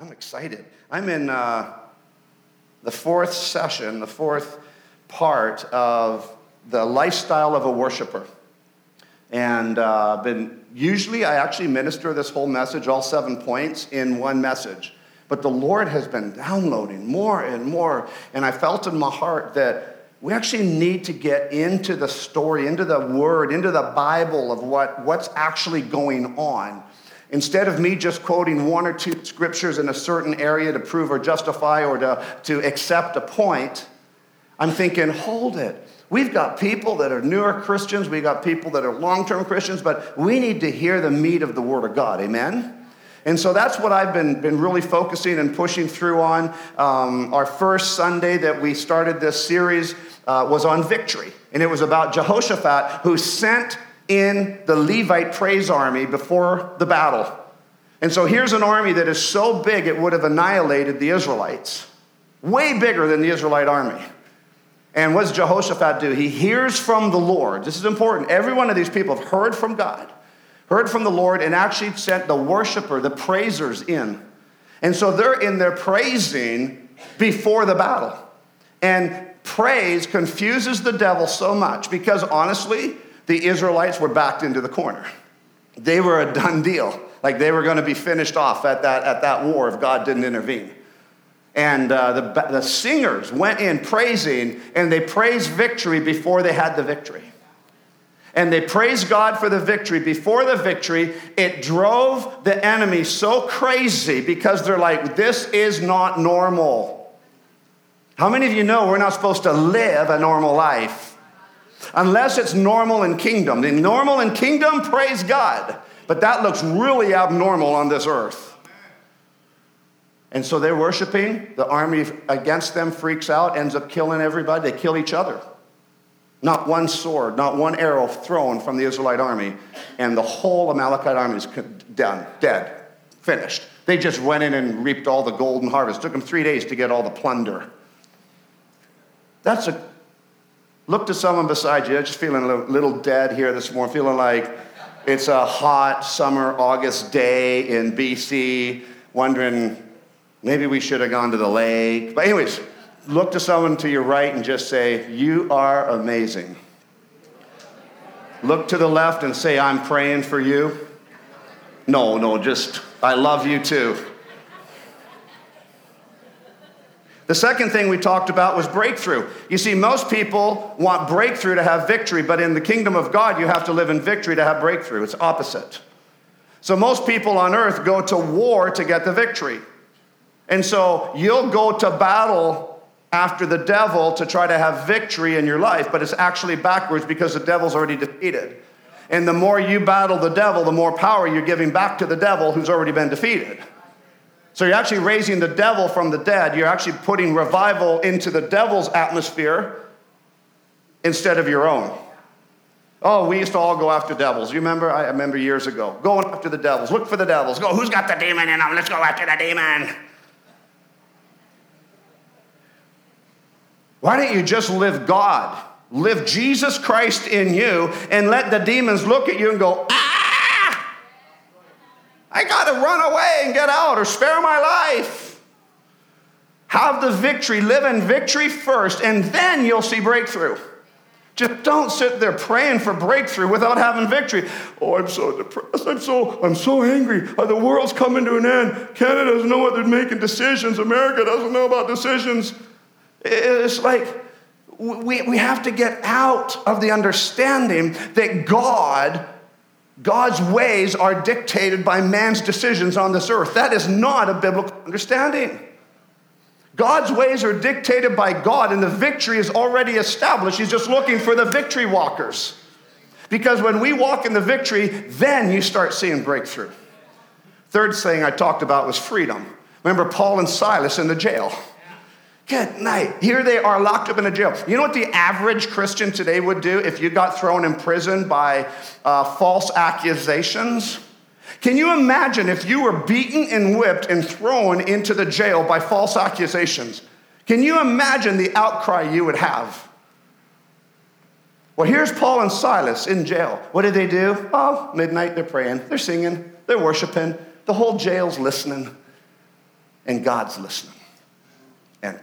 I'm excited. I'm in uh, the fourth session, the fourth part of the lifestyle of a worshiper. And uh, been usually I actually minister this whole message, all seven points, in one message. But the Lord has been downloading more and more, and I felt in my heart that we actually need to get into the story, into the word, into the Bible of what, what's actually going on. Instead of me just quoting one or two scriptures in a certain area to prove or justify or to, to accept a point, I'm thinking, hold it. We've got people that are newer Christians, we've got people that are long term Christians, but we need to hear the meat of the Word of God. Amen? And so that's what I've been, been really focusing and pushing through on. Um, our first Sunday that we started this series uh, was on victory, and it was about Jehoshaphat who sent in the Levite praise army before the battle. And so here's an army that is so big it would have annihilated the Israelites, way bigger than the Israelite army. And what does Jehoshaphat do? He hears from the Lord. This is important. Every one of these people have heard from God, heard from the Lord, and actually sent the worshiper, the praisers in. And so they're in there praising before the battle. And praise confuses the devil so much because honestly, the Israelites were backed into the corner. They were a done deal. Like they were going to be finished off at that, at that war if God didn't intervene. And uh, the, the singers went in praising, and they praised victory before they had the victory. And they praised God for the victory. Before the victory, it drove the enemy so crazy because they're like, this is not normal. How many of you know we're not supposed to live a normal life? Unless it's normal in kingdom. The normal in kingdom, praise God. But that looks really abnormal on this earth. And so they're worshiping. The army against them freaks out, ends up killing everybody. They kill each other. Not one sword, not one arrow thrown from the Israelite army. And the whole Amalekite army is done, dead, finished. They just went in and reaped all the golden harvest. Took them three days to get all the plunder. That's a look to someone beside you. I'm just feeling a little dead here this morning, feeling like it's a hot summer August day in BC, wondering Maybe we should have gone to the lake. But, anyways, look to someone to your right and just say, You are amazing. Look to the left and say, I'm praying for you. No, no, just, I love you too. The second thing we talked about was breakthrough. You see, most people want breakthrough to have victory, but in the kingdom of God, you have to live in victory to have breakthrough. It's opposite. So most people on earth go to war to get the victory. And so you'll go to battle after the devil to try to have victory in your life, but it's actually backwards because the devil's already defeated. And the more you battle the devil, the more power you're giving back to the devil who's already been defeated. So you're actually raising the devil from the dead. You're actually putting revival into the devil's atmosphere instead of your own. Oh, we used to all go after devils. You remember? I remember years ago. Going after the devils. Look for the devils. Go, who's got the demon in them? Let's go after the demon. Why don't you just live God? Live Jesus Christ in you and let the demons look at you and go, ah! Run away and get out or spare my life. Have the victory, live in victory first, and then you'll see breakthrough. Just don't sit there praying for breakthrough without having victory. Oh, I'm so depressed. I'm so, I'm so angry. Oh, the world's coming to an end. Canada doesn't know what they're making decisions. America doesn't know about decisions. It's like we, we have to get out of the understanding that God, God's ways are dictated by man's decisions on this earth. That is not a biblical understanding. God's ways are dictated by God, and the victory is already established. He's just looking for the victory walkers. Because when we walk in the victory, then you start seeing breakthrough. Third thing I talked about was freedom. Remember Paul and Silas in the jail. Good night. Here they are locked up in a jail. You know what the average Christian today would do if you got thrown in prison by uh, false accusations? Can you imagine if you were beaten and whipped and thrown into the jail by false accusations? Can you imagine the outcry you would have? Well, here's Paul and Silas in jail. What did they do? Oh, midnight, they're praying, they're singing, they're worshiping. The whole jail's listening. and God's listening. And,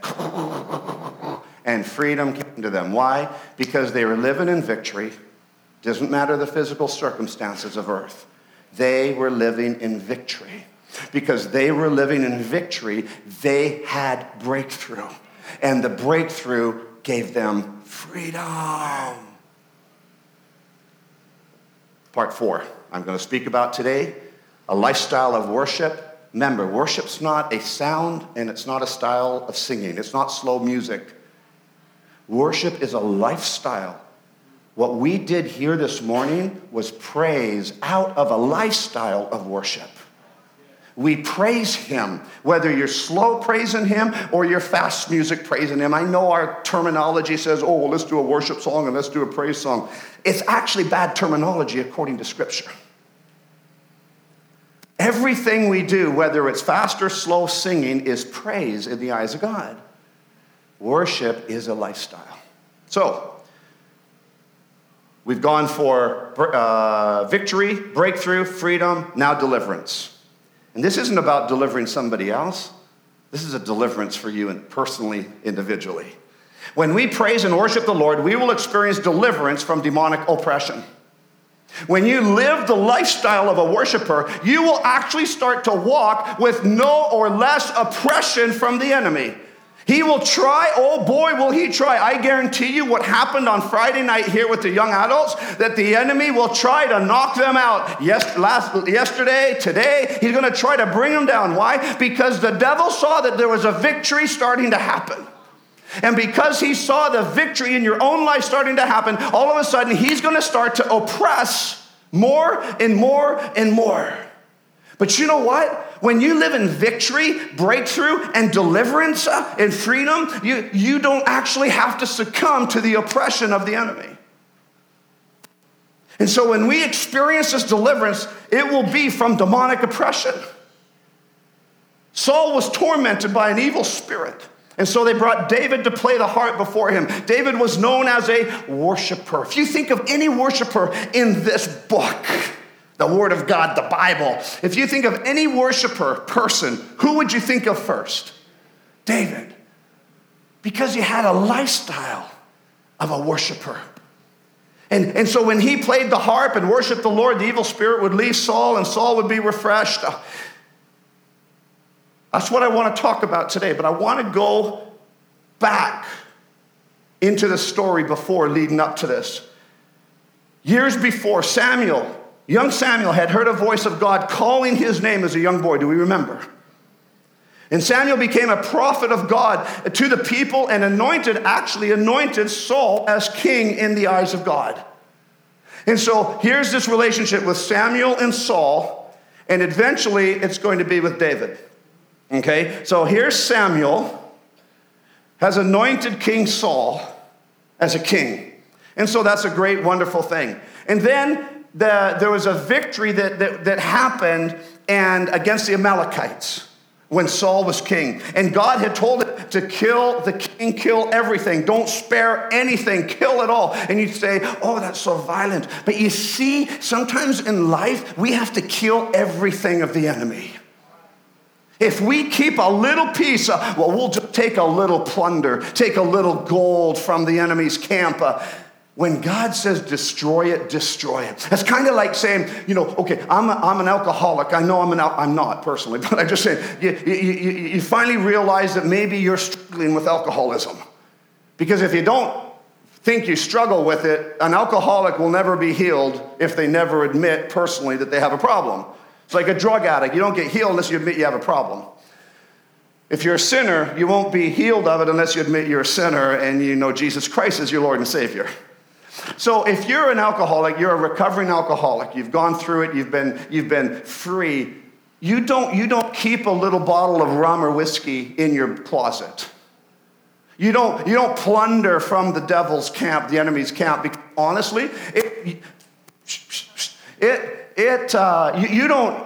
and freedom came to them. Why? Because they were living in victory. Doesn't matter the physical circumstances of earth. They were living in victory. Because they were living in victory, they had breakthrough. And the breakthrough gave them freedom. Part four, I'm going to speak about today a lifestyle of worship Remember, worship's not a sound and it's not a style of singing, it's not slow music. Worship is a lifestyle. What we did here this morning was praise out of a lifestyle of worship. We praise Him, whether you're slow praising Him or you're fast music praising Him. I know our terminology says, oh, well, let's do a worship song and let's do a praise song. It's actually bad terminology according to Scripture. Everything we do, whether it's fast or slow singing, is praise in the eyes of God. Worship is a lifestyle. So, we've gone for uh, victory, breakthrough, freedom, now deliverance. And this isn't about delivering somebody else. This is a deliverance for you and personally, individually. When we praise and worship the Lord, we will experience deliverance from demonic oppression. When you live the lifestyle of a worshiper, you will actually start to walk with no or less oppression from the enemy. He will try, oh boy, will he try. I guarantee you what happened on Friday night here with the young adults, that the enemy will try to knock them out. Yes, last, yesterday, today, he's gonna try to bring them down. Why? Because the devil saw that there was a victory starting to happen. And because he saw the victory in your own life starting to happen, all of a sudden he's going to start to oppress more and more and more. But you know what? When you live in victory, breakthrough, and deliverance uh, and freedom, you, you don't actually have to succumb to the oppression of the enemy. And so when we experience this deliverance, it will be from demonic oppression. Saul was tormented by an evil spirit. And so they brought David to play the harp before him. David was known as a worshiper. If you think of any worshiper in this book, the Word of God, the Bible, if you think of any worshiper person, who would you think of first? David. Because he had a lifestyle of a worshiper. And, and so when he played the harp and worshiped the Lord, the evil spirit would leave Saul and Saul would be refreshed. That's what I want to talk about today, but I want to go back into the story before leading up to this. Years before, Samuel, young Samuel, had heard a voice of God calling his name as a young boy. Do we remember? And Samuel became a prophet of God to the people and anointed, actually anointed Saul as king in the eyes of God. And so here's this relationship with Samuel and Saul, and eventually it's going to be with David. Okay, so here's Samuel has anointed King Saul as a king. And so that's a great, wonderful thing. And then the, there was a victory that, that, that happened and against the Amalekites when Saul was king. And God had told it to kill the king, kill everything. Don't spare anything, kill it all. And you'd say, oh, that's so violent. But you see, sometimes in life, we have to kill everything of the enemy. If we keep a little piece, uh, well, we'll just take a little plunder, take a little gold from the enemy's camp. Uh, when God says destroy it, destroy it. That's kind of like saying, you know, okay, I'm, a, I'm an alcoholic. I know I'm an al- I'm not personally, but I just say you, you, you, you finally realize that maybe you're struggling with alcoholism. Because if you don't think you struggle with it, an alcoholic will never be healed if they never admit personally that they have a problem. It's like a drug addict. You don't get healed unless you admit you have a problem. If you're a sinner, you won't be healed of it unless you admit you're a sinner and you know Jesus Christ is your Lord and Savior. So if you're an alcoholic, you're a recovering alcoholic, you've gone through it, you've been, you've been free, you don't, you don't keep a little bottle of rum or whiskey in your closet. You don't, you don't plunder from the devil's camp, the enemy's camp, because honestly, it, it, it, uh, you, you don't,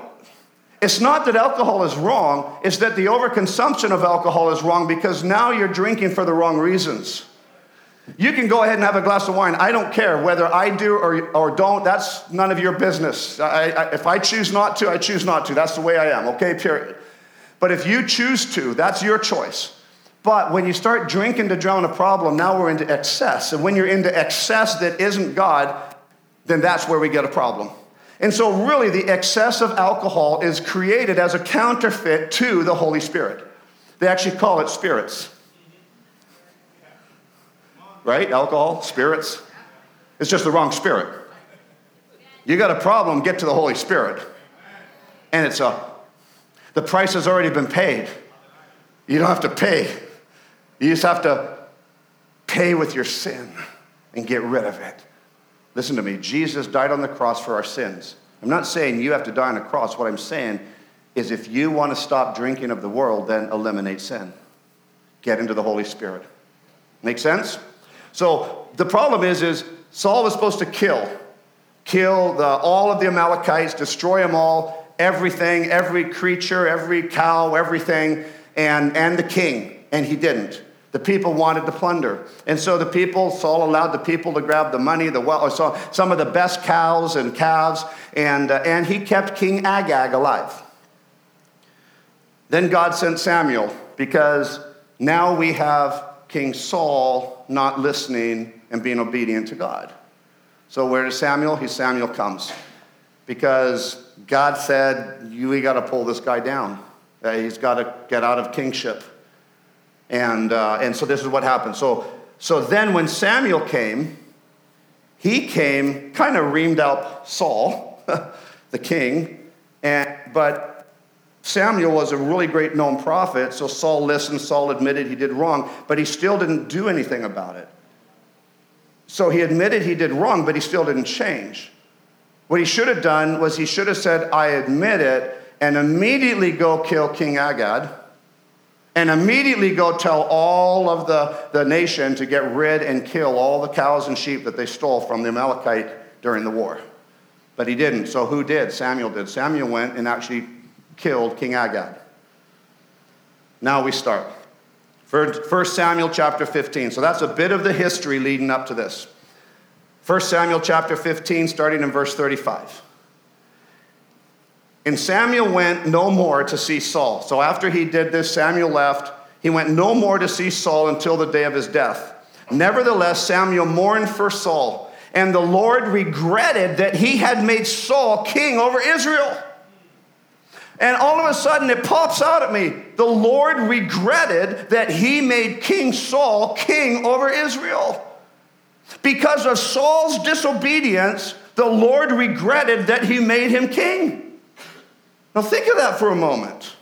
it's not that alcohol is wrong, it's that the overconsumption of alcohol is wrong because now you're drinking for the wrong reasons. You can go ahead and have a glass of wine. I don't care whether I do or, or don't. That's none of your business. I, I, if I choose not to, I choose not to. That's the way I am, okay? Period. But if you choose to, that's your choice. But when you start drinking to drown a problem, now we're into excess. And when you're into excess that isn't God, then that's where we get a problem. And so, really, the excess of alcohol is created as a counterfeit to the Holy Spirit. They actually call it spirits. Right? Alcohol, spirits. It's just the wrong spirit. You got a problem, get to the Holy Spirit. And it's a, the price has already been paid. You don't have to pay. You just have to pay with your sin and get rid of it. Listen to me. Jesus died on the cross for our sins. I'm not saying you have to die on a cross. What I'm saying is if you want to stop drinking of the world, then eliminate sin. Get into the Holy Spirit. Make sense? So the problem is, is Saul was supposed to kill, kill the, all of the Amalekites, destroy them all, everything, every creature, every cow, everything, and, and the king. And he didn't. The people wanted to plunder. And so the people, Saul allowed the people to grab the money, the well, so some of the best cows and calves, and, uh, and he kept King Agag alive. Then God sent Samuel because now we have King Saul not listening and being obedient to God. So where does Samuel? He Samuel comes because God said, "We got to pull this guy down. Uh, he's got to get out of kingship." And, uh, and so this is what happened. So, so then when Samuel came, he came, kind of reamed out Saul, the king, and, but Samuel was a really great known prophet, so Saul listened. Saul admitted he did wrong, but he still didn't do anything about it. So he admitted he did wrong, but he still didn't change. What he should have done was he should have said, I admit it, and immediately go kill King Agag and immediately go tell all of the, the nation to get rid and kill all the cows and sheep that they stole from the Amalekite during the war. But he didn't. So who did? Samuel did. Samuel went and actually killed King Agag. Now we start. 1 Samuel chapter 15. So that's a bit of the history leading up to this. 1 Samuel chapter 15, starting in verse 35. And Samuel went no more to see Saul. So after he did this, Samuel left. He went no more to see Saul until the day of his death. Nevertheless, Samuel mourned for Saul, and the Lord regretted that he had made Saul king over Israel. And all of a sudden, it pops out at me. The Lord regretted that he made King Saul king over Israel. Because of Saul's disobedience, the Lord regretted that he made him king. Now, think of that for a moment.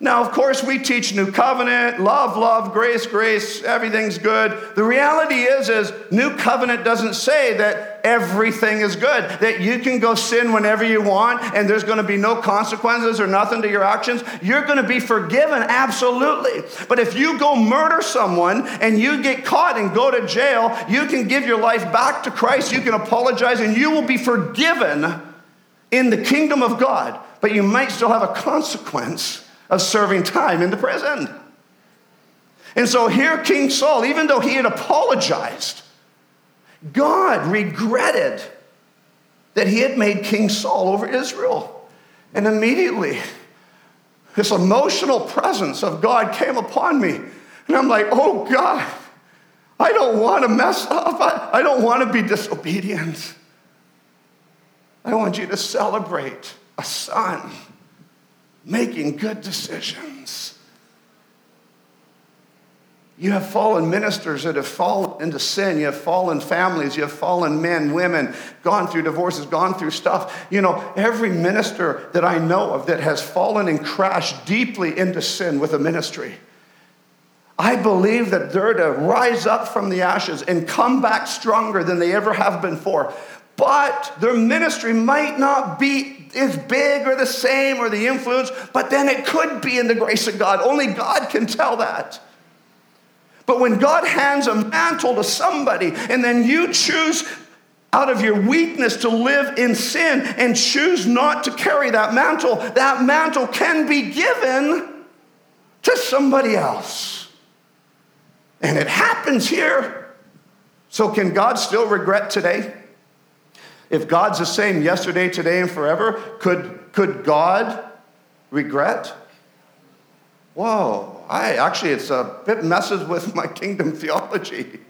Now, of course, we teach new covenant, love, love, grace, grace, everything's good. The reality is, is new covenant doesn't say that everything is good, that you can go sin whenever you want and there's going to be no consequences or nothing to your actions. You're going to be forgiven, absolutely. But if you go murder someone and you get caught and go to jail, you can give your life back to Christ, you can apologize, and you will be forgiven in the kingdom of God, but you might still have a consequence of serving time in the prison. And so here, King Saul, even though he had apologized, God regretted that he had made King Saul over Israel. And immediately, this emotional presence of God came upon me. And I'm like, oh God, I don't want to mess up. I, I don't want to be disobedient. I want you to celebrate a son making good decisions. You have fallen ministers that have fallen into sin. You have fallen families. You have fallen men, women, gone through divorces, gone through stuff. You know, every minister that I know of that has fallen and crashed deeply into sin with a ministry. I believe that they're to rise up from the ashes and come back stronger than they ever have been before but their ministry might not be as big or the same or the influence, but then it could be in the grace of God. Only God can tell that. But when God hands a mantle to somebody and then you choose out of your weakness to live in sin and choose not to carry that mantle, that mantle can be given to somebody else. And it happens here. So, can God still regret today? If God's the same yesterday, today, and forever, could, could God regret? Whoa, I actually, it's a bit messes with my kingdom theology.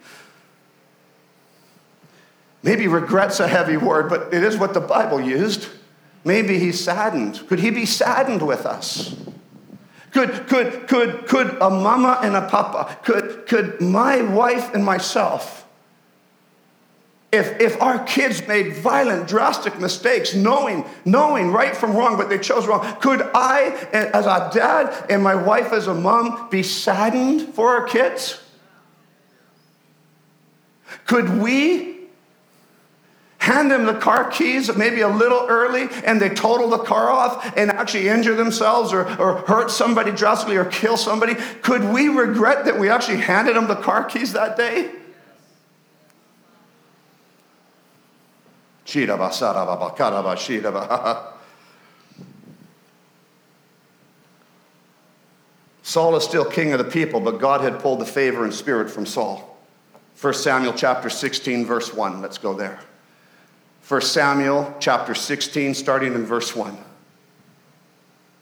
Maybe regret's a heavy word, but it is what the Bible used. Maybe he's saddened. Could he be saddened with us? Could, could, could, could a mama and a papa, could, could my wife and myself, if, if our kids made violent, drastic mistakes, knowing, knowing right from wrong, but they chose wrong, could I, as a dad and my wife as a mom, be saddened for our kids? Could we hand them the car keys maybe a little early and they total the car off and actually injure themselves or, or hurt somebody drastically or kill somebody, could we regret that we actually handed them the car keys that day? Saul is still king of the people, but God had pulled the favor and spirit from Saul. 1 Samuel chapter 16, verse 1. Let's go there. 1 Samuel chapter 16, starting in verse 1.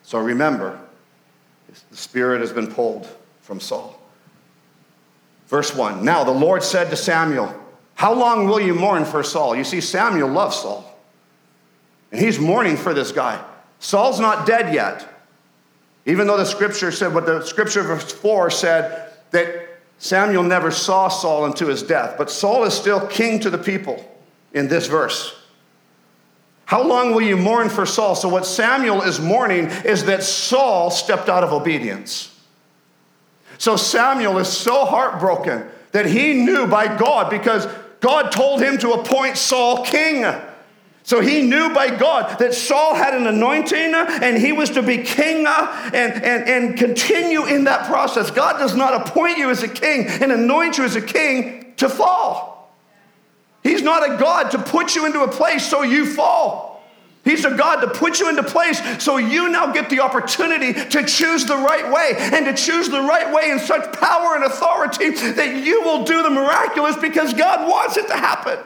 So remember, the Spirit has been pulled from Saul. Verse 1 Now the Lord said to Samuel, How long will you mourn for Saul? You see, Samuel loves Saul. And he's mourning for this guy. Saul's not dead yet. Even though the scripture said, what the scripture verse 4 said that Samuel never saw Saul unto his death. But Saul is still king to the people in this verse. How long will you mourn for Saul? So, what Samuel is mourning is that Saul stepped out of obedience. So, Samuel is so heartbroken that he knew by God because God told him to appoint Saul king. So he knew by God that Saul had an anointing and he was to be king uh, and, and, and continue in that process. God does not appoint you as a king and anoint you as a king to fall. He's not a God to put you into a place so you fall. He's a God to put you into place so you now get the opportunity to choose the right way and to choose the right way in such power and authority that you will do the miraculous because God wants it to happen.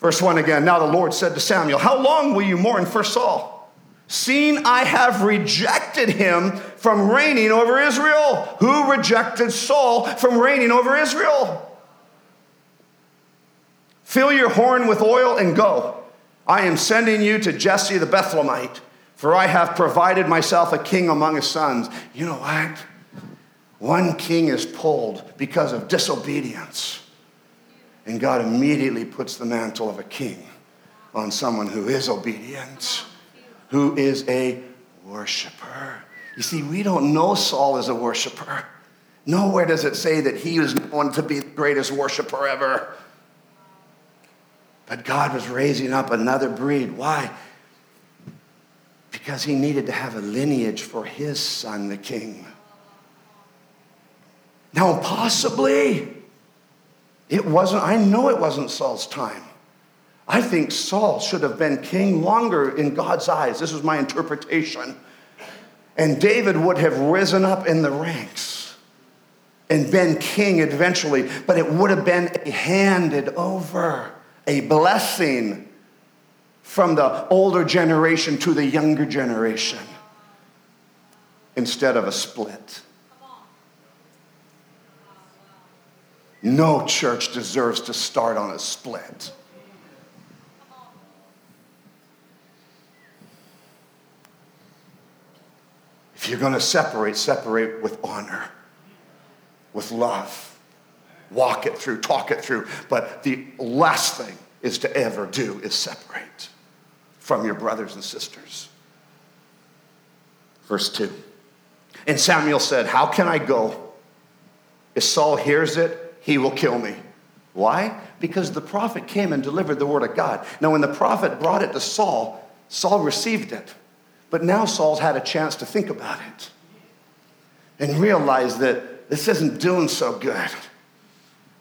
Verse 1 again Now the Lord said to Samuel, How long will you mourn for Saul? Seeing I have rejected him from reigning over Israel. Who rejected Saul from reigning over Israel? Fill your horn with oil and go. I am sending you to Jesse the Bethlehemite, for I have provided myself a king among his sons. You know what? One king is pulled because of disobedience. And God immediately puts the mantle of a king on someone who is obedient, who is a worshiper. You see, we don't know Saul is a worshiper. Nowhere does it say that he was going to be the greatest worshiper ever. But God was raising up another breed. Why? Because he needed to have a lineage for his son, the king. Now, possibly, it wasn't, I know it wasn't Saul's time. I think Saul should have been king longer in God's eyes. This is my interpretation. And David would have risen up in the ranks and been king eventually, but it would have been handed over a blessing from the older generation to the younger generation instead of a split. No church deserves to start on a split. If you're going to separate, separate with honor, with love walk it through, talk it through. But the last thing is to ever do is separate from your brothers and sisters. Verse 2. And Samuel said, How can I go? If Saul hears it, he will kill me. Why? Because the prophet came and delivered the word of God. Now, when the prophet brought it to Saul, Saul received it. But now Saul's had a chance to think about it and realize that this isn't doing so good.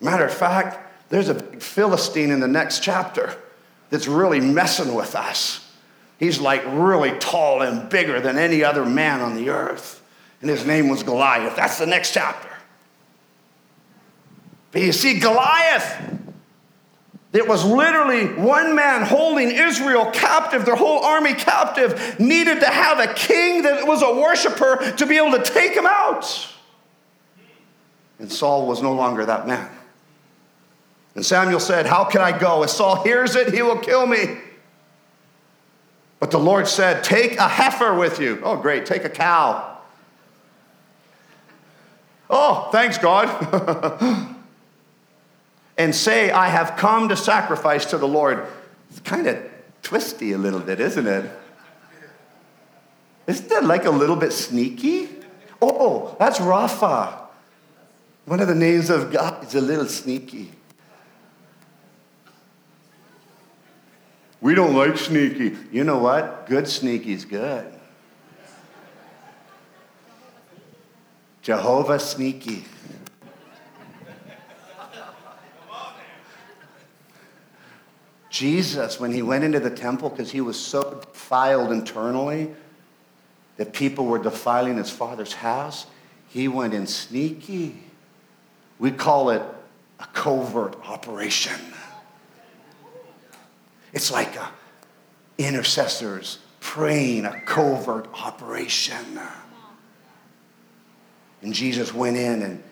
Matter of fact, there's a Philistine in the next chapter that's really messing with us. He's like really tall and bigger than any other man on the earth. And his name was Goliath. That's the next chapter. But you see, Goliath, It was literally one man holding Israel captive, their whole army captive, needed to have a king that was a worshiper to be able to take him out. And Saul was no longer that man. And Samuel said, How can I go? If Saul hears it, he will kill me. But the Lord said, Take a heifer with you. Oh, great, take a cow. Oh, thanks, God. and say, I have come to sacrifice to the Lord. It's kind of twisty a little bit, isn't it? Isn't that like a little bit sneaky? Oh, that's Rapha. One of the names of God is a little sneaky. We don't like sneaky. You know what? Good sneaky's good. Jehovah sneaky. Jesus, when he went into the temple, because he was so defiled internally that people were defiling his father's house, he went in sneaky. We call it a covert operation. It's like a intercessors praying a covert operation. And Jesus went in, and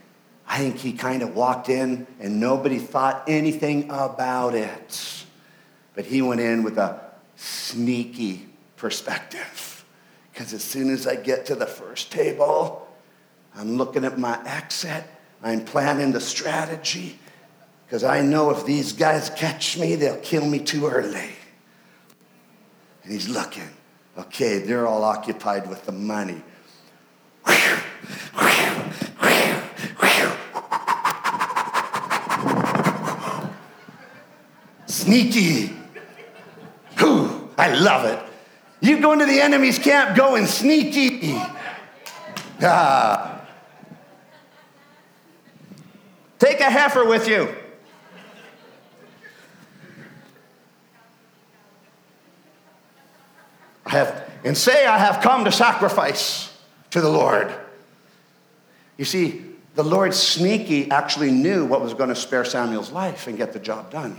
I think he kind of walked in, and nobody thought anything about it. But he went in with a sneaky perspective. Because as soon as I get to the first table, I'm looking at my exit, I'm planning the strategy, because I know if these guys catch me, they'll kill me too early. And he's looking. Okay, they're all occupied with the money. Sneaky. Whew, I love it. You go into the enemy's camp going sneaky. Ah. Take a heifer with you. Have, and say, I have come to sacrifice to the Lord. You see, the Lord sneaky actually knew what was going to spare Samuel's life and get the job done.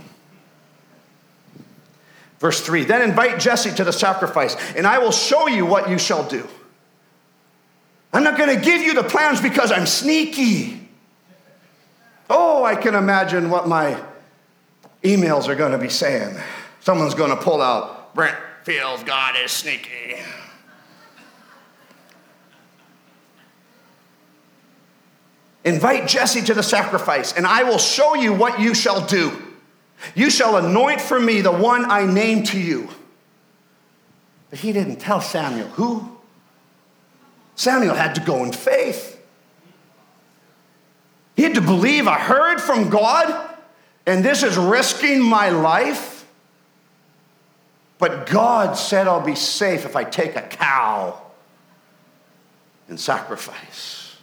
Verse 3 Then invite Jesse to the sacrifice, and I will show you what you shall do. I'm not going to give you the plans because I'm sneaky. Oh, I can imagine what my emails are going to be saying. Someone's going to pull out Brent feels God is sneaky. Invite Jesse to the sacrifice, and I will show you what you shall do. You shall anoint for me the one I name to you. But he didn't tell Samuel who. Samuel had to go in faith. He had to believe I heard from God, and this is risking my life. But God said I'll be safe if I take a cow and sacrifice.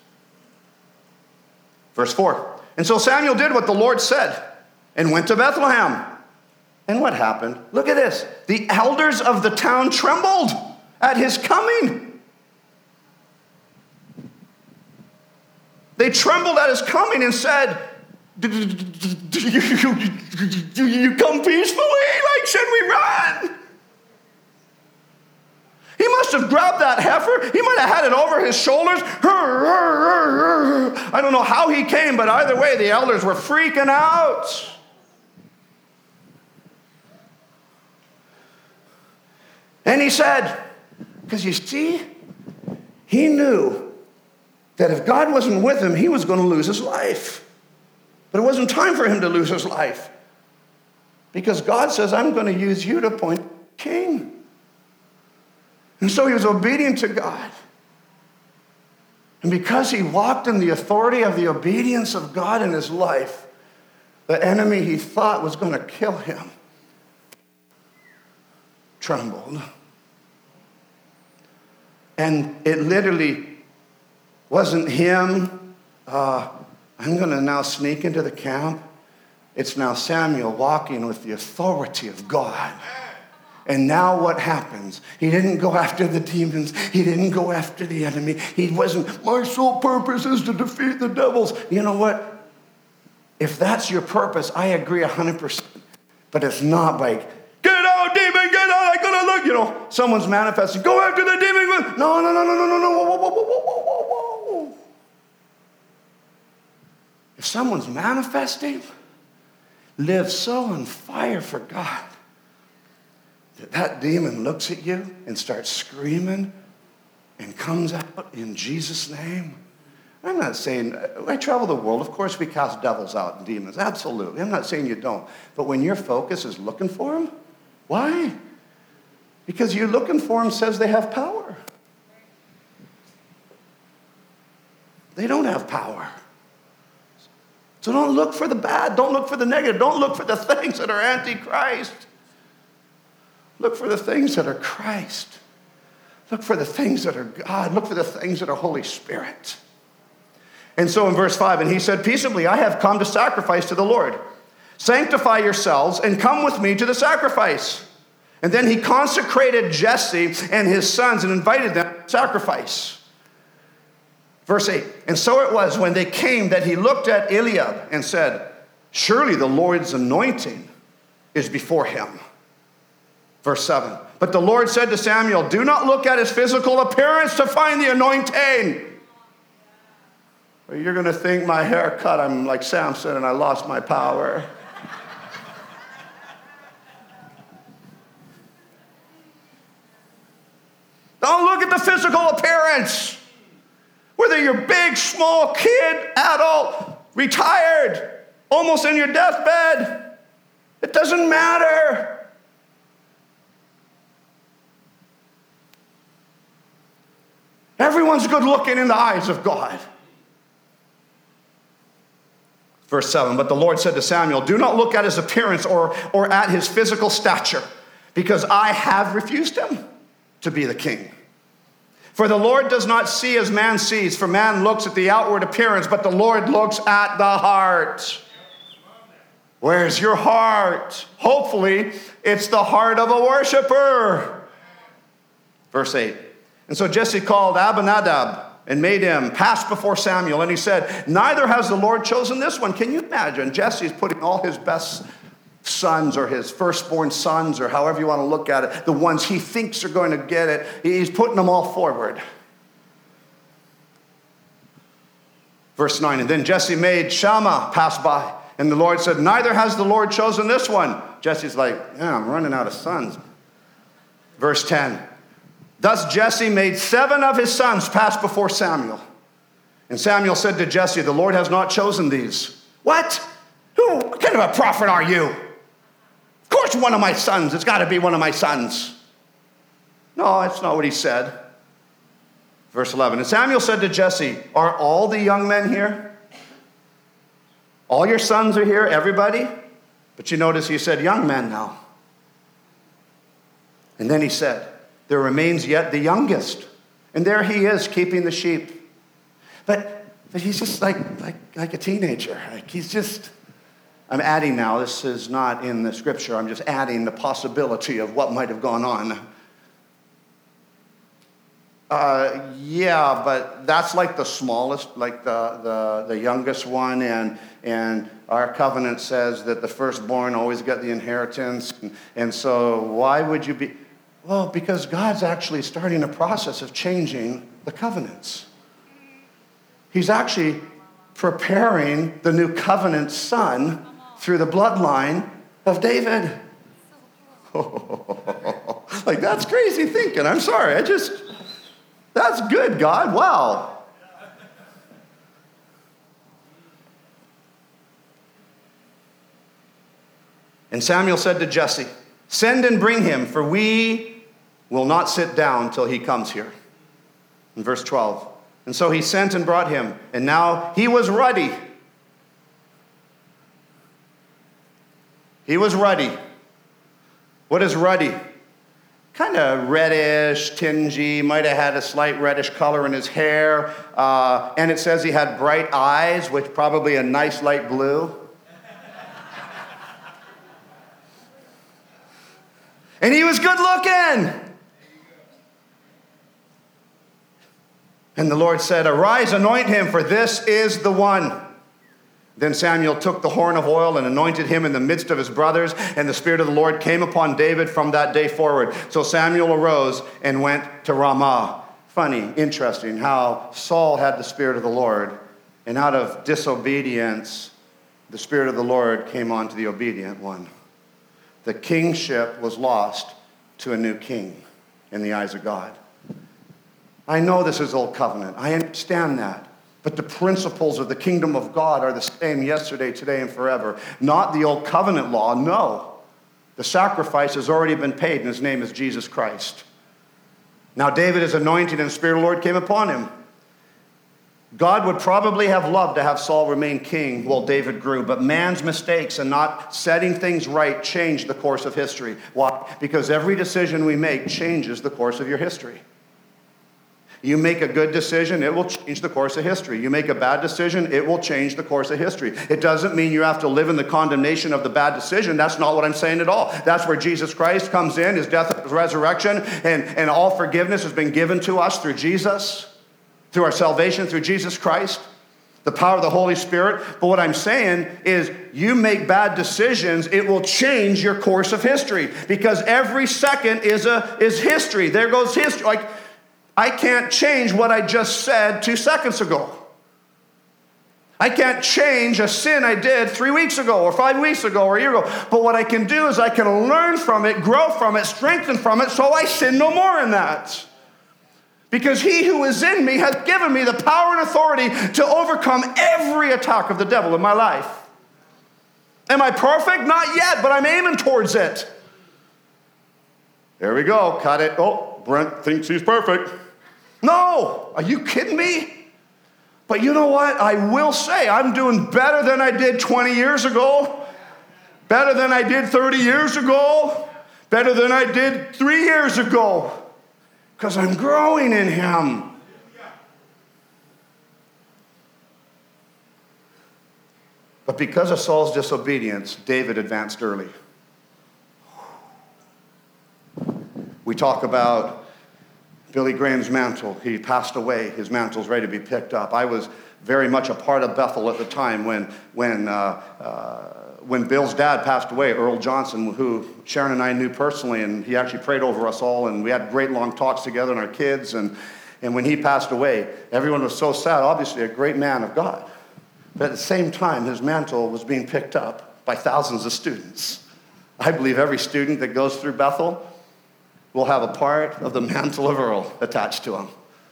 Verse 4 And so Samuel did what the Lord said and went to Bethlehem. And what happened? Look at this. The elders of the town trembled at his coming. They trembled at his coming and said, do you come peacefully? Like, should we run? He must have grabbed that heifer. He might have had it over his shoulders. I don't know how he came, but either way, the elders were freaking out. And he said, because you see, he knew that if God wasn't with him, he was going to lose his life. But it wasn't time for him to lose his life. Because God says, I'm going to use you to appoint king. And so he was obedient to God. And because he walked in the authority of the obedience of God in his life, the enemy he thought was going to kill him trembled. And it literally wasn't him, uh, I'm going to now sneak into the camp. It's now Samuel walking with the authority of God. And now what happens? He didn't go after the demons. He didn't go after the enemy. He wasn't, my sole purpose is to defeat the devils. You know what? If that's your purpose, I agree 100%. But it's not like, get out, demon, get out, I gotta look. You know, someone's manifesting, go after the demon. No, no, no, no, no, no, no, whoa, whoa, whoa, whoa, whoa, whoa. If someone's manifesting, live so on fire for God that demon looks at you and starts screaming and comes out in Jesus' name. I'm not saying, I travel the world, of course we cast devils out and demons, absolutely. I'm not saying you don't. But when your focus is looking for them, why? Because you're looking for them says they have power. They don't have power. So don't look for the bad, don't look for the negative, don't look for the things that are antichrist. Look for the things that are Christ. Look for the things that are God. Look for the things that are Holy Spirit. And so in verse 5, and he said, Peaceably, I have come to sacrifice to the Lord. Sanctify yourselves and come with me to the sacrifice. And then he consecrated Jesse and his sons and invited them to sacrifice. Verse 8, and so it was when they came that he looked at Eliab and said, Surely the Lord's anointing is before him. Verse 7, but the Lord said to Samuel, Do not look at his physical appearance to find the anointing. You're going to think my haircut, I'm like Samson and I lost my power. Don't look at the physical appearance. Whether you're big, small, kid, adult, retired, almost in your deathbed, it doesn't matter. Everyone's good looking in the eyes of God. Verse 7 But the Lord said to Samuel, Do not look at his appearance or, or at his physical stature, because I have refused him to be the king. For the Lord does not see as man sees, for man looks at the outward appearance, but the Lord looks at the heart. Where's your heart? Hopefully, it's the heart of a worshiper. Verse 8 and so Jesse called Abinadab and made him pass before Samuel. And he said, Neither has the Lord chosen this one. Can you imagine? Jesse's putting all his best sons or his firstborn sons, or however you want to look at it, the ones he thinks are going to get it, he's putting them all forward. Verse 9, and then Jesse made Shammah pass by. And the Lord said, Neither has the Lord chosen this one. Jesse's like, Yeah, I'm running out of sons. Verse 10, Thus Jesse made seven of his sons pass before Samuel. And Samuel said to Jesse, The Lord has not chosen these. What? Who? What kind of a prophet are you? Of course, one of my sons. It's got to be one of my sons. No, that's not what he said. Verse 11. And Samuel said to Jesse, Are all the young men here? All your sons are here, everybody? But you notice he said, Young men now. And then he said, there remains yet the youngest. And there he is keeping the sheep. But, but he's just like, like, like a teenager. Like he's just, I'm adding now, this is not in the scripture, I'm just adding the possibility of what might have gone on. Uh, yeah, but that's like the smallest, like the, the, the youngest one, and, and our covenant says that the firstborn always get the inheritance. And, and so, why would you be? Well, because God's actually starting a process of changing the covenants. He's actually preparing the new covenant son through the bloodline of David. like, that's crazy thinking. I'm sorry. I just, that's good, God. Wow. And Samuel said to Jesse, Send and bring him, for we will not sit down till he comes here. In verse 12. And so he sent and brought him, and now he was ruddy. He was ruddy. What is ruddy? Kind of reddish, tingy, might have had a slight reddish color in his hair. Uh, and it says he had bright eyes, which probably a nice light blue. And he was good looking. And the Lord said, Arise, anoint him, for this is the one. Then Samuel took the horn of oil and anointed him in the midst of his brothers, and the Spirit of the Lord came upon David from that day forward. So Samuel arose and went to Ramah. Funny, interesting how Saul had the Spirit of the Lord, and out of disobedience, the Spirit of the Lord came on to the obedient one. The kingship was lost to a new king in the eyes of God. I know this is old covenant, I understand that. But the principles of the kingdom of God are the same yesterday, today, and forever. Not the old covenant law, no. The sacrifice has already been paid, and his name is Jesus Christ. Now, David is anointed, and the Spirit of the Lord came upon him. God would probably have loved to have Saul remain king while David grew, but man's mistakes and not setting things right changed the course of history. Why? Because every decision we make changes the course of your history. You make a good decision, it will change the course of history. You make a bad decision, it will change the course of history. It doesn't mean you have to live in the condemnation of the bad decision. That's not what I'm saying at all. That's where Jesus Christ comes in, his death, his resurrection, and, and all forgiveness has been given to us through Jesus, through our salvation, through Jesus Christ, the power of the Holy Spirit. But what I'm saying is, you make bad decisions, it will change your course of history because every second is, a, is history. There goes history. Like, I can't change what I just said two seconds ago. I can't change a sin I did three weeks ago, or five weeks ago, or a year ago. But what I can do is I can learn from it, grow from it, strengthen from it, so I sin no more in that. Because he who is in me has given me the power and authority to overcome every attack of the devil in my life. Am I perfect? Not yet, but I'm aiming towards it. There we go. Cut it. Oh, Brent thinks he's perfect. No, are you kidding me? But you know what? I will say I'm doing better than I did 20 years ago, better than I did 30 years ago, better than I did three years ago, because I'm growing in Him. But because of Saul's disobedience, David advanced early. We talk about Billy Graham's mantle. He passed away. His mantle's ready to be picked up. I was very much a part of Bethel at the time when, when, uh, uh, when Bill's dad passed away, Earl Johnson, who Sharon and I knew personally, and he actually prayed over us all, and we had great long talks together and our kids. And, and when he passed away, everyone was so sad, obviously, a great man of God. But at the same time, his mantle was being picked up by thousands of students. I believe every student that goes through Bethel will have a part of the mantle of Earl attached to him.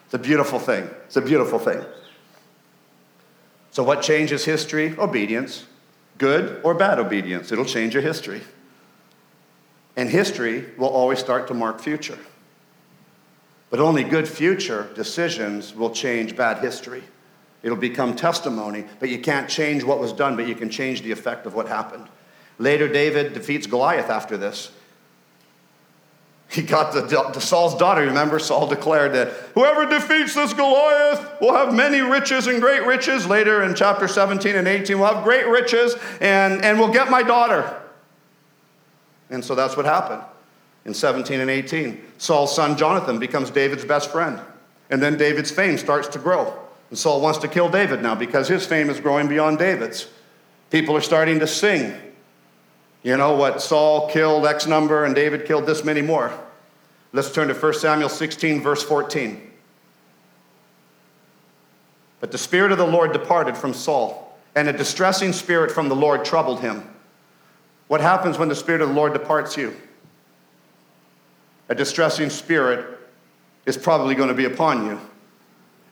It's a beautiful thing. It's a beautiful thing. So, what changes history? Obedience. Good or bad obedience. It'll change your history. And history will always start to mark future. But only good future decisions will change bad history. It'll become testimony, but you can't change what was done, but you can change the effect of what happened. Later, David defeats Goliath after this. He got the, the, Saul's daughter. Remember, Saul declared that whoever defeats this Goliath will have many riches and great riches. Later in chapter 17 and 18, we'll have great riches and, and we'll get my daughter. And so that's what happened in 17 and 18. Saul's son Jonathan becomes David's best friend. And then David's fame starts to grow. And Saul wants to kill David now because his fame is growing beyond David's. People are starting to sing you know what? Saul killed X number and David killed this many more. Let's turn to 1 Samuel 16, verse 14. But the Spirit of the Lord departed from Saul, and a distressing spirit from the Lord troubled him. What happens when the Spirit of the Lord departs you? A distressing spirit is probably going to be upon you.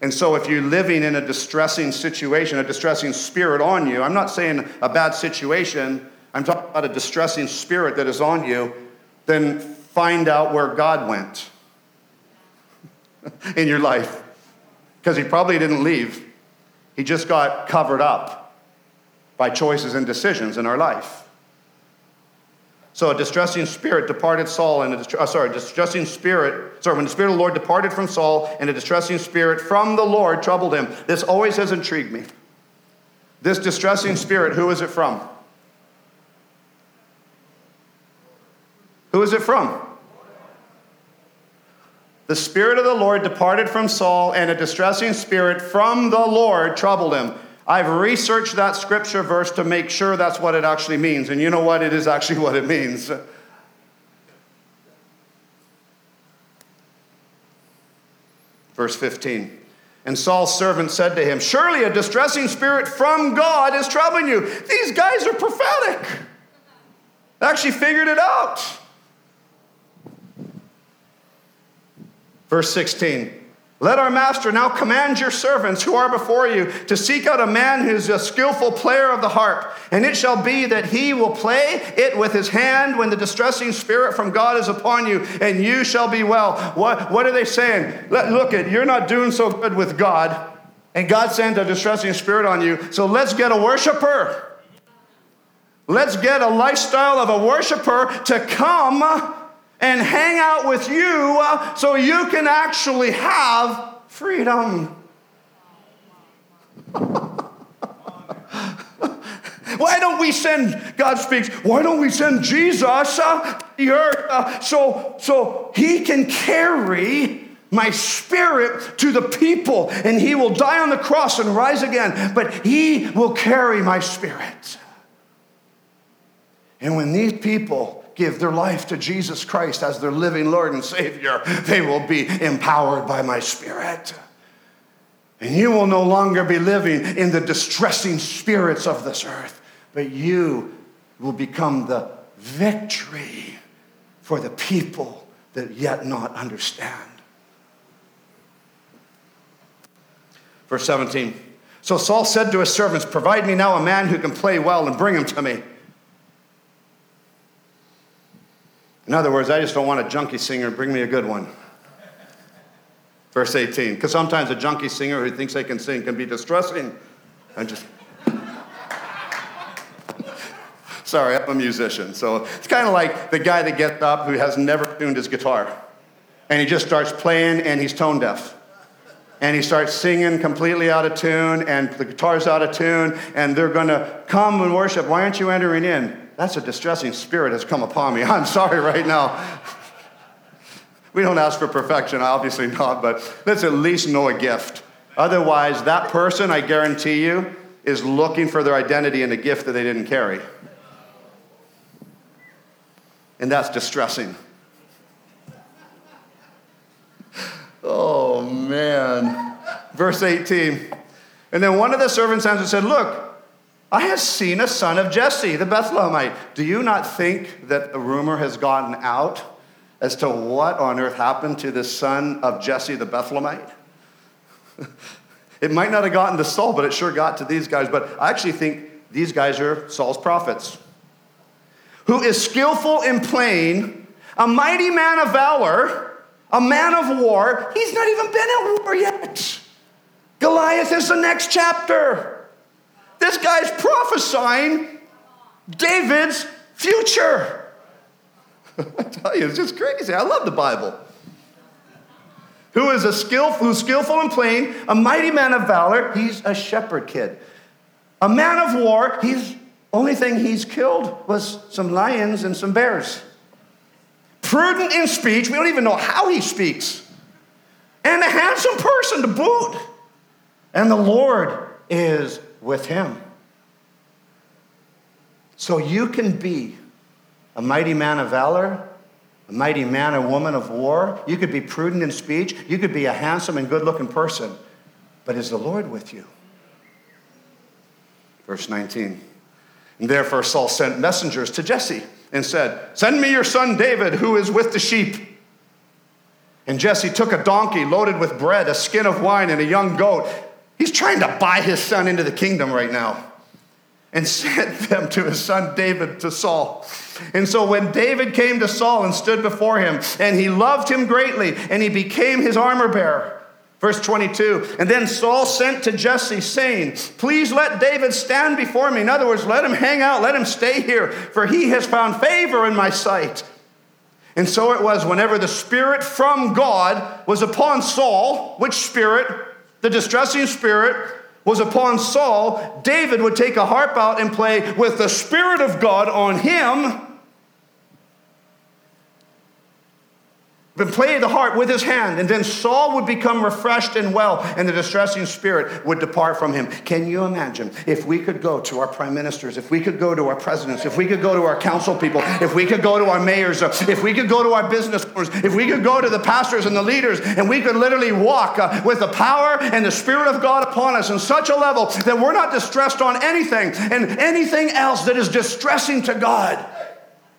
And so, if you're living in a distressing situation, a distressing spirit on you, I'm not saying a bad situation, I'm talking about a distressing spirit that is on you, then find out where God went in your life. Because he probably didn't leave, he just got covered up by choices and decisions in our life. So a distressing spirit departed Saul, and a uh, sorry, a distressing spirit. Sorry, when the spirit of the Lord departed from Saul, and a distressing spirit from the Lord troubled him. This always has intrigued me. This distressing spirit, who is it from? Who is it from? The Spirit of the Lord departed from Saul, and a distressing spirit from the Lord troubled him. I've researched that scripture verse to make sure that's what it actually means. And you know what? It is actually what it means. Verse 15. And Saul's servant said to him, Surely a distressing spirit from God is troubling you. These guys are prophetic. They actually figured it out. Verse 16. Let our master now command your servants who are before you to seek out a man who's a skillful player of the harp. And it shall be that he will play it with his hand when the distressing spirit from God is upon you, and you shall be well. What, what are they saying? Look at, you're not doing so good with God, and God sent a distressing spirit on you, so let's get a worshiper. Let's get a lifestyle of a worshiper to come and hang out with you uh, so you can actually have freedom. why don't we send, God speaks, why don't we send Jesus uh, the earth uh, so, so he can carry my spirit to the people and he will die on the cross and rise again, but he will carry my spirit. And when these people give their life to Jesus Christ as their living Lord and Savior, they will be empowered by my Spirit. And you will no longer be living in the distressing spirits of this earth, but you will become the victory for the people that yet not understand. Verse 17. So Saul said to his servants, Provide me now a man who can play well and bring him to me. In other words, I just don't want a junkie singer, bring me a good one. Verse 18, because sometimes a junkie singer who thinks they can sing can be distressing. I just. Sorry, I'm a musician. So it's kind of like the guy that gets up who has never tuned his guitar. And he just starts playing and he's tone deaf. And he starts singing completely out of tune, and the guitar's out of tune, and they're going to come and worship. Why aren't you entering in? That's a distressing spirit has come upon me. I'm sorry right now. we don't ask for perfection, obviously not, but let's at least know a gift. Otherwise, that person, I guarantee you, is looking for their identity in a gift that they didn't carry. And that's distressing. Oh, man. Verse 18. And then one of the servants answered and said, Look, I have seen a son of Jesse, the Bethlehemite. Do you not think that the rumor has gotten out as to what on earth happened to the son of Jesse, the Bethlehemite? it might not have gotten to Saul, but it sure got to these guys. But I actually think these guys are Saul's prophets. Who is skillful in playing, a mighty man of valor, a man of war. He's not even been at war yet. Goliath is the next chapter. This guy's prophesying David's future. I tell you, it's just crazy. I love the Bible. Who is a skillful, who's skillful in playing, a mighty man of valor. He's a shepherd kid. A man of war. He's only thing he's killed was some lions and some bears. Prudent in speech. We don't even know how he speaks. And a handsome person to boot. And the Lord is with him. So you can be a mighty man of valor, a mighty man or woman of war. You could be prudent in speech. You could be a handsome and good looking person. But is the Lord with you? Verse 19. And therefore Saul sent messengers to Jesse and said, Send me your son David, who is with the sheep. And Jesse took a donkey loaded with bread, a skin of wine, and a young goat. He's trying to buy his son into the kingdom right now and sent them to his son David to Saul. And so when David came to Saul and stood before him, and he loved him greatly, and he became his armor bearer. Verse 22, and then Saul sent to Jesse, saying, Please let David stand before me. In other words, let him hang out, let him stay here, for he has found favor in my sight. And so it was whenever the Spirit from God was upon Saul, which Spirit? The distressing spirit was upon Saul, David would take a harp out and play with the Spirit of God on him. But play the heart with his hand, and then Saul would become refreshed and well, and the distressing spirit would depart from him. Can you imagine if we could go to our prime ministers, if we could go to our presidents, if we could go to our council people, if we could go to our mayors, if we could go to our business owners, if we could go to the pastors and the leaders, and we could literally walk uh, with the power and the spirit of God upon us in such a level that we're not distressed on anything, and anything else that is distressing to God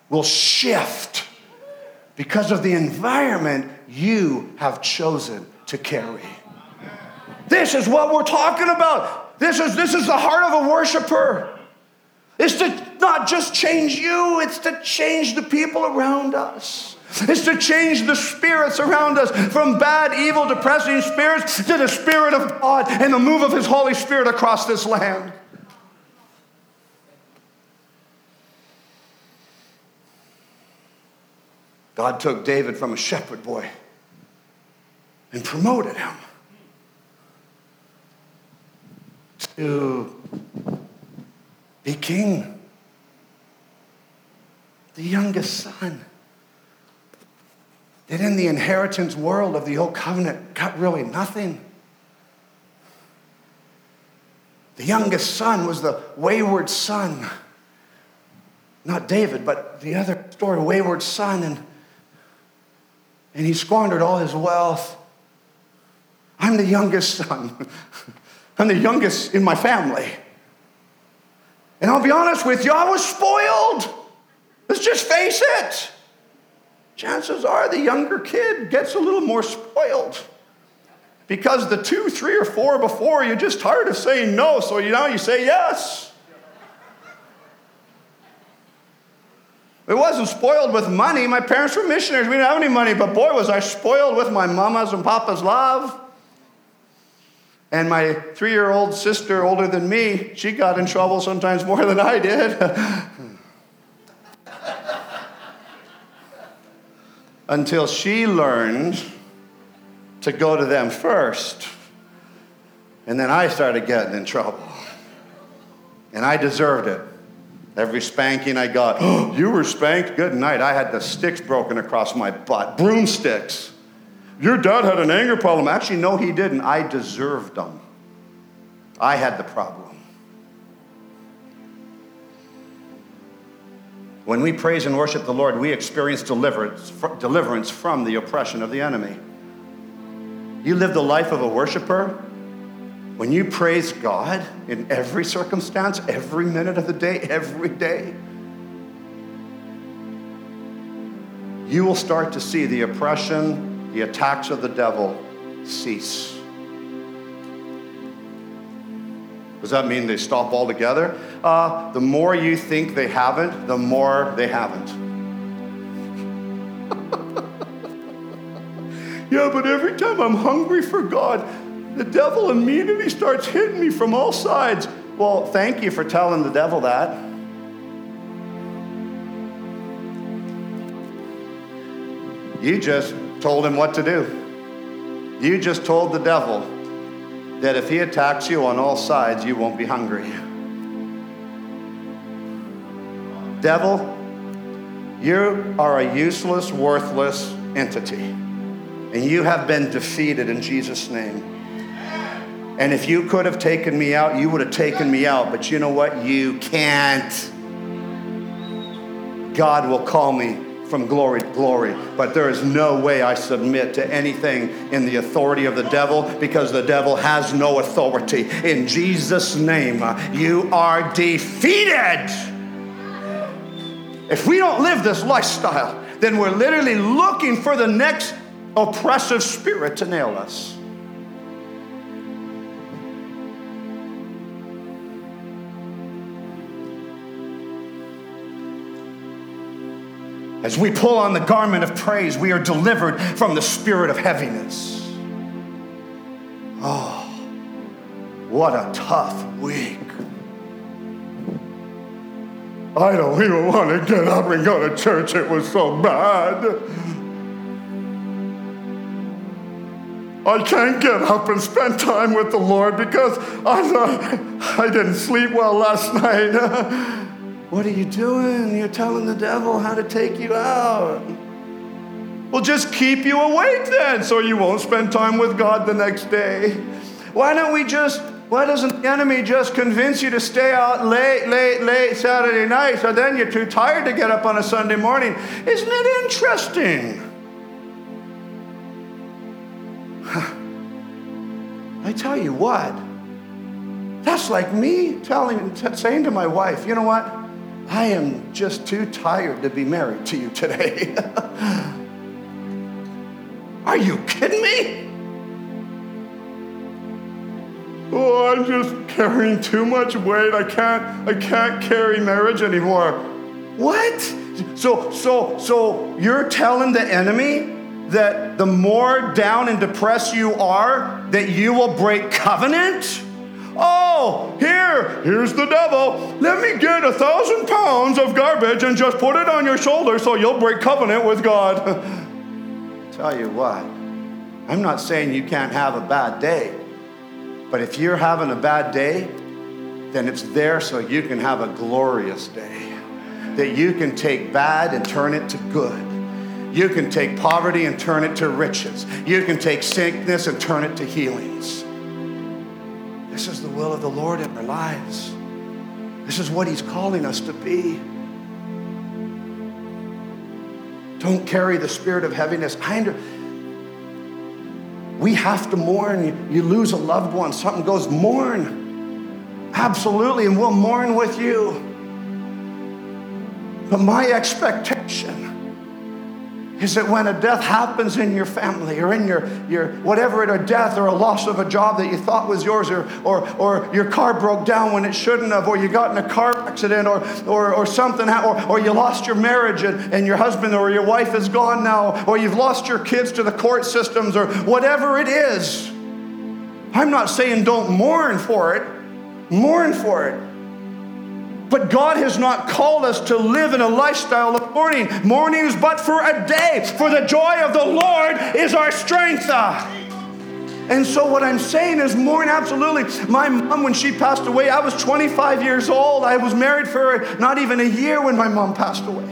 will shift because of the environment you have chosen to carry. This is what we're talking about. This is, this is the heart of a worshiper. It's to not just change you, it's to change the people around us. It's to change the spirits around us from bad, evil, depressing spirits to the Spirit of God and the move of His Holy Spirit across this land. God took David from a shepherd boy and promoted him to be king, the youngest son. That in the inheritance world of the old covenant got really nothing. The youngest son was the wayward son. Not David, but the other story, wayward son. And and he squandered all his wealth. I'm the youngest son. I'm the youngest in my family. And I'll be honest with you, I was spoiled. Let's just face it. Chances are the younger kid gets a little more spoiled because the two, three, or four before you're just tired of saying no, so know you say yes. It wasn't spoiled with money. My parents were missionaries. We didn't have any money, but boy, was I spoiled with my mama's and papa's love. And my three year old sister, older than me, she got in trouble sometimes more than I did. Until she learned to go to them first. And then I started getting in trouble. And I deserved it. Every spanking I got, oh, you were spanked? Good night. I had the sticks broken across my butt, broomsticks. Your dad had an anger problem. Actually, no, he didn't. I deserved them. I had the problem. When we praise and worship the Lord, we experience deliverance, deliverance from the oppression of the enemy. You live the life of a worshiper, when you praise God in every circumstance, every minute of the day, every day, you will start to see the oppression, the attacks of the devil cease. Does that mean they stop altogether? Uh, the more you think they haven't, the more they haven't. yeah, but every time I'm hungry for God, the devil immediately starts hitting me from all sides. Well, thank you for telling the devil that. You just told him what to do. You just told the devil that if he attacks you on all sides, you won't be hungry. Devil, you are a useless, worthless entity, and you have been defeated in Jesus' name. And if you could have taken me out, you would have taken me out. But you know what? You can't. God will call me from glory to glory. But there is no way I submit to anything in the authority of the devil because the devil has no authority. In Jesus' name, uh, you are defeated. If we don't live this lifestyle, then we're literally looking for the next oppressive spirit to nail us. As we pull on the garment of praise, we are delivered from the spirit of heaviness. Oh, what a tough week. I don't even want to get up and go to church. It was so bad. I can't get up and spend time with the Lord because I, I didn't sleep well last night. What are you doing? You're telling the devil how to take you out. Well, just keep you awake then so you won't spend time with God the next day. Why don't we just, why doesn't the enemy just convince you to stay out late, late, late Saturday night so then you're too tired to get up on a Sunday morning? Isn't it interesting? I tell you what, that's like me telling, saying to my wife, you know what? I am just too tired to be married to you today. Are you kidding me? Oh, I'm just carrying too much weight. I can't I can't carry marriage anymore. What? So so so you're telling the enemy that the more down and depressed you are, that you will break covenant? Oh, here, here's the devil. Let me get a thousand pounds of garbage and just put it on your shoulder so you'll break covenant with God. Tell you what, I'm not saying you can't have a bad day, but if you're having a bad day, then it's there so you can have a glorious day. That you can take bad and turn it to good. You can take poverty and turn it to riches. You can take sickness and turn it to healings. This is the will of the Lord in our lives. This is what He's calling us to be. Don't carry the spirit of heaviness. I under, we have to mourn. You, you lose a loved one, something goes, mourn. Absolutely, and we'll mourn with you. But my expectation is that when a death happens in your family or in your, your whatever it, a death or a loss of a job that you thought was yours, or, or, or your car broke down when it shouldn't have, or you got in a car accident, or, or, or something, or, or you lost your marriage and, and your husband or your wife is gone now, or you've lost your kids to the court systems, or whatever it is. I'm not saying don't mourn for it, mourn for it. But God has not called us to live in a lifestyle of mourning. Mourning is but for a day, for the joy of the Lord is our strength. And so, what I'm saying is, mourn absolutely. My mom, when she passed away, I was 25 years old. I was married for not even a year when my mom passed away.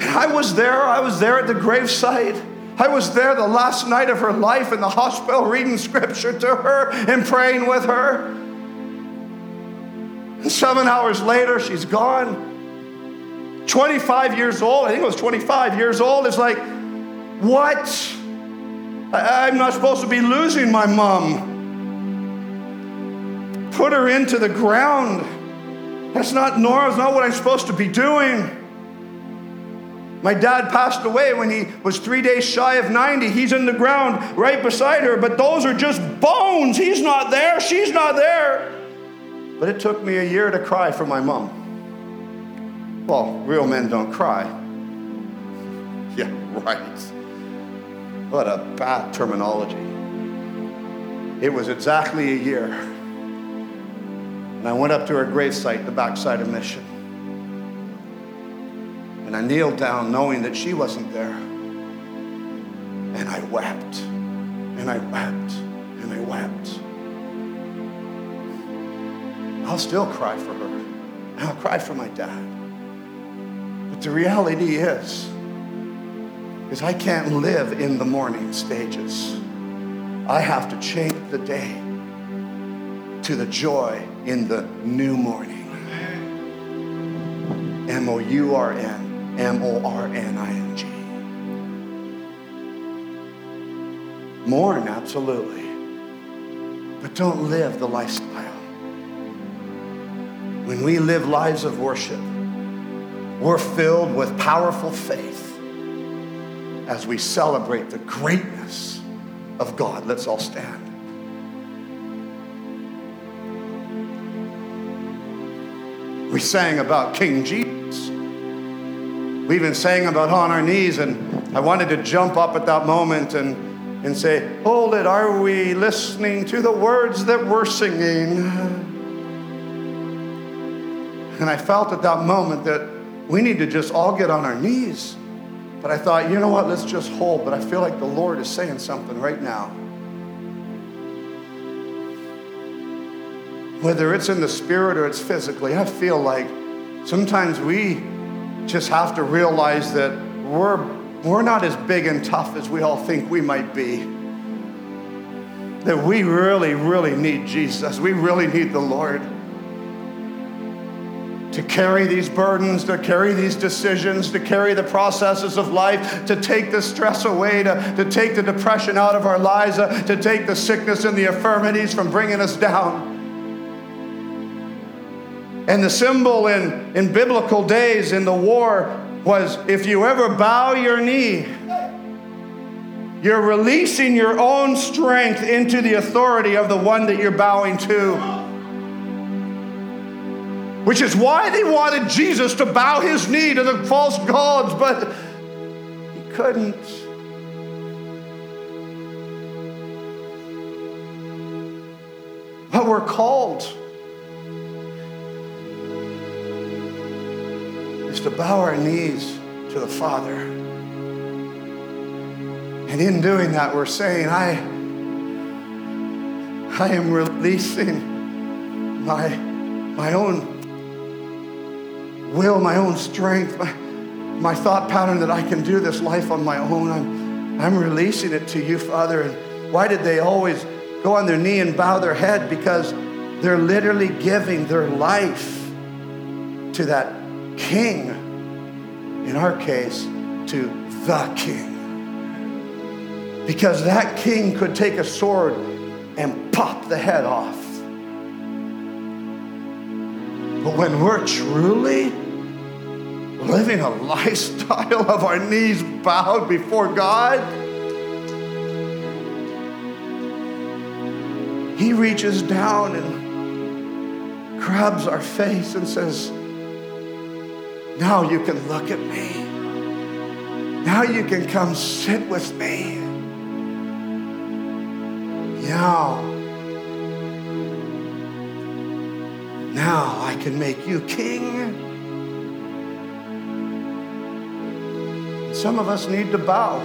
And I was there, I was there at the gravesite. I was there the last night of her life in the hospital reading scripture to her and praying with her. And seven hours later, she's gone. 25 years old, I think it was 25 years old. It's like, what? I'm not supposed to be losing my mom. Put her into the ground. That's not normal, it's not what I'm supposed to be doing. My dad passed away when he was three days shy of 90. He's in the ground right beside her, but those are just bones. He's not there, she's not there. But it took me a year to cry for my mom. Well, real men don't cry. Yeah, right. What a bad terminology. It was exactly a year. And I went up to her gravesite, the backside of Mission. I kneeled down knowing that she wasn't there. And I wept. And I wept. And I wept. I'll still cry for her. And I'll cry for my dad. But the reality is, is I can't live in the mourning stages. I have to change the day to the joy in the new morning. M O U R N. M O R N I N G. Mourn, absolutely. But don't live the lifestyle. When we live lives of worship, we're filled with powerful faith as we celebrate the greatness of God. Let's all stand. We sang about King Jesus. We even sang about on our knees, and I wanted to jump up at that moment and, and say, Hold it, are we listening to the words that we're singing? And I felt at that moment that we need to just all get on our knees. But I thought, you know what, let's just hold. But I feel like the Lord is saying something right now. Whether it's in the spirit or it's physically, I feel like sometimes we just have to realize that we're, we're not as big and tough as we all think we might be. That we really, really need Jesus. We really need the Lord to carry these burdens, to carry these decisions, to carry the processes of life, to take the stress away, to, to take the depression out of our lives, uh, to take the sickness and the infirmities from bringing us down. And the symbol in, in biblical days in the war was if you ever bow your knee, you're releasing your own strength into the authority of the one that you're bowing to which is why they wanted Jesus to bow his knee to the false gods, but he couldn't. But we're called is to bow our knees to the Father. And in doing that, we're saying, I, I am releasing my, my own will, my own strength, my, my thought pattern that I can do this life on my own. I'm, I'm releasing it to you, Father. And why did they always go on their knee and bow their head? Because they're literally giving their life to that king, in our case, to the king. Because that king could take a sword and pop the head off. But when we're truly living a lifestyle of our knees bowed before God, He reaches down and grabs our face and says, Now you can look at me. Now you can come sit with me. Now Now I can make you king. Some of us need to bow.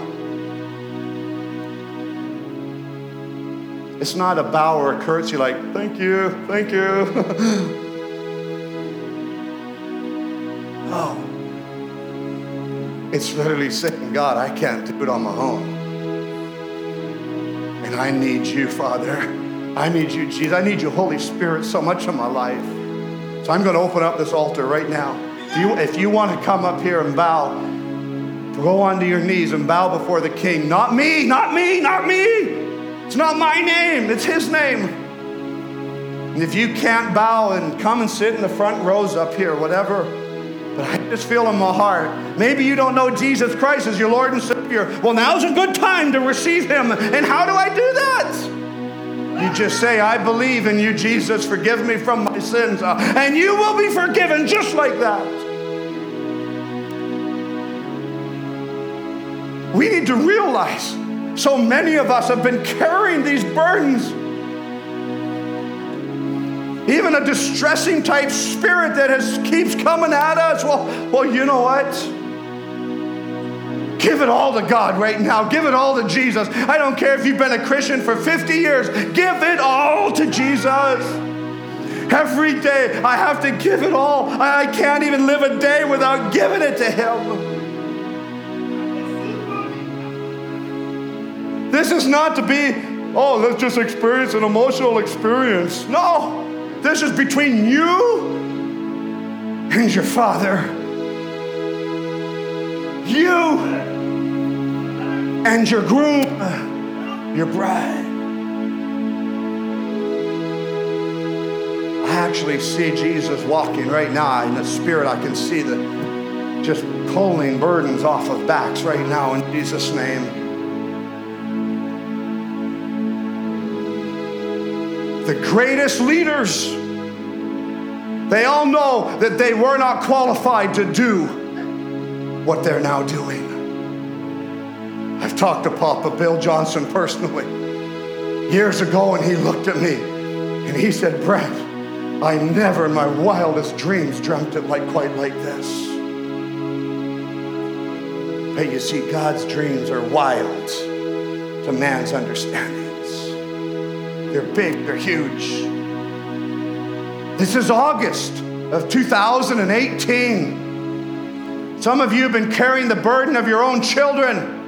It's not a bow or a curtsy like, thank you, thank you. It's literally saying, God, I can't do it on my own. And I need you, Father. I need you, Jesus. I need you, Holy Spirit, so much in my life. So I'm going to open up this altar right now. If you, if you want to come up here and bow, go onto your knees and bow before the King. Not me, not me, not me. It's not my name, it's His name. And if you can't bow and come and sit in the front rows up here, whatever, but I just feel in my heart, maybe you don't know Jesus Christ as your Lord and Savior. Well, now's a good time to receive Him. And how do I do that? You just say, I believe in you, Jesus. Forgive me from my sins. Uh, and you will be forgiven just like that. We need to realize so many of us have been carrying these burdens. Even a distressing type spirit that has, keeps coming at us. Well, well, you know what? Give it all to God right now. Give it all to Jesus. I don't care if you've been a Christian for 50 years, give it all to Jesus. Every day, I have to give it all. I can't even live a day without giving it to Him. This is not to be, oh, let's just experience an emotional experience. No, this is between you and your Father. You and your groom, uh, your bride. I actually see Jesus walking right now in the spirit. I can see the just pulling burdens off of backs right now in Jesus' name. The greatest leaders, they all know that they were not qualified to do what they're now doing. I've talked to Papa Bill Johnson personally years ago, and he looked at me and he said, Brent, I never in my wildest dreams dreamt it like quite like this. But you see, God's dreams are wild to man's understandings. They're big, they're huge. This is August of 2018. Some of you have been carrying the burden of your own children.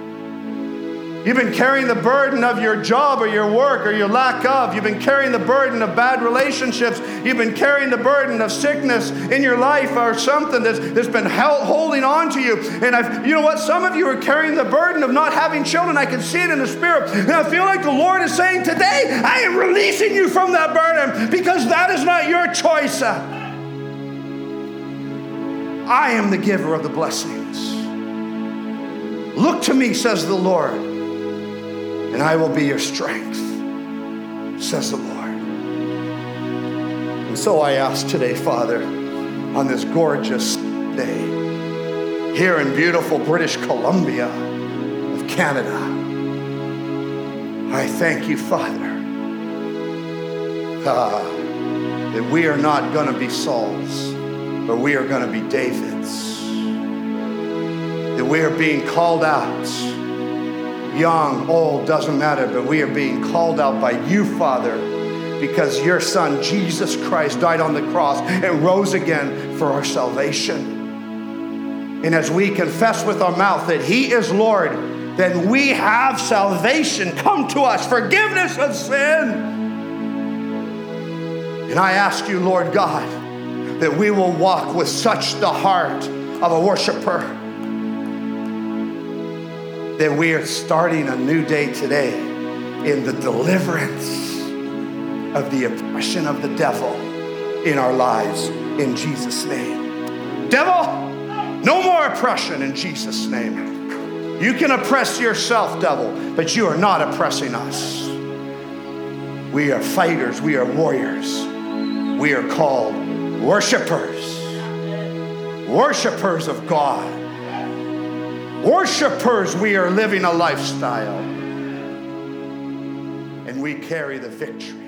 You've been carrying the burden of your job or your work or your lack of. You've been carrying the burden of bad relationships. You've been carrying the burden of sickness in your life or something that's, that's been held, holding on to you. And I've, you know what? Some of you are carrying the burden of not having children. I can see it in the spirit. And I feel like the Lord is saying today, I am releasing you from that burden because that is not your choice. I am the giver of the blessings. Look to me, says the Lord and I will be your strength, says the Lord. And so I ask today, Father, on this gorgeous day, here in beautiful British Columbia of Canada, I thank you, Father, uh, that we are not going to be Sauls, but we are going to be Davids. That we are being called out young, old, doesn't matter, but we are being called out by you, Father, because your Son, Jesus Christ, died on the cross and rose again for our salvation. And as we confess with our mouth that He is Lord, then we have salvation come to us, forgiveness of sin. And I ask you, Lord God, that we will walk with such the heart of a worshiper that we are starting a new day today in the deliverance of the oppression of the devil in our lives in Jesus' name. Devil, no more oppression in Jesus' name. You can oppress yourself, devil, but you are not oppressing us. We are fighters, we are warriors, we are called worshipers, worshipers of God. Worshippers, we are living a lifestyle. And we carry the victory.